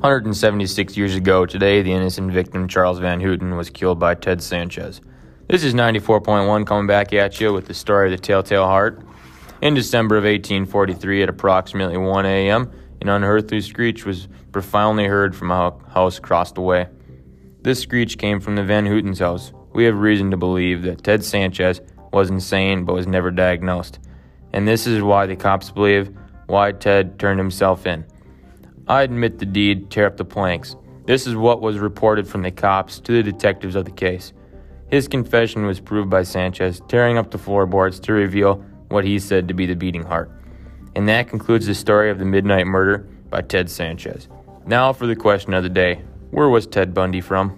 176 years ago today, the innocent victim Charles Van Houten was killed by Ted Sanchez. This is 94.1 coming back at you with the story of the Telltale Heart. In December of 1843, at approximately 1 a.m., an unearthly screech was profoundly heard from a house across the way. This screech came from the Van Houten's house. We have reason to believe that Ted Sanchez was insane but was never diagnosed. And this is why the cops believe why Ted turned himself in. I admit the deed, tear up the planks. This is what was reported from the cops to the detectives of the case. His confession was proved by Sanchez tearing up the floorboards to reveal what he said to be the beating heart. And that concludes the story of the midnight murder by Ted Sanchez. Now for the question of the day Where was Ted Bundy from?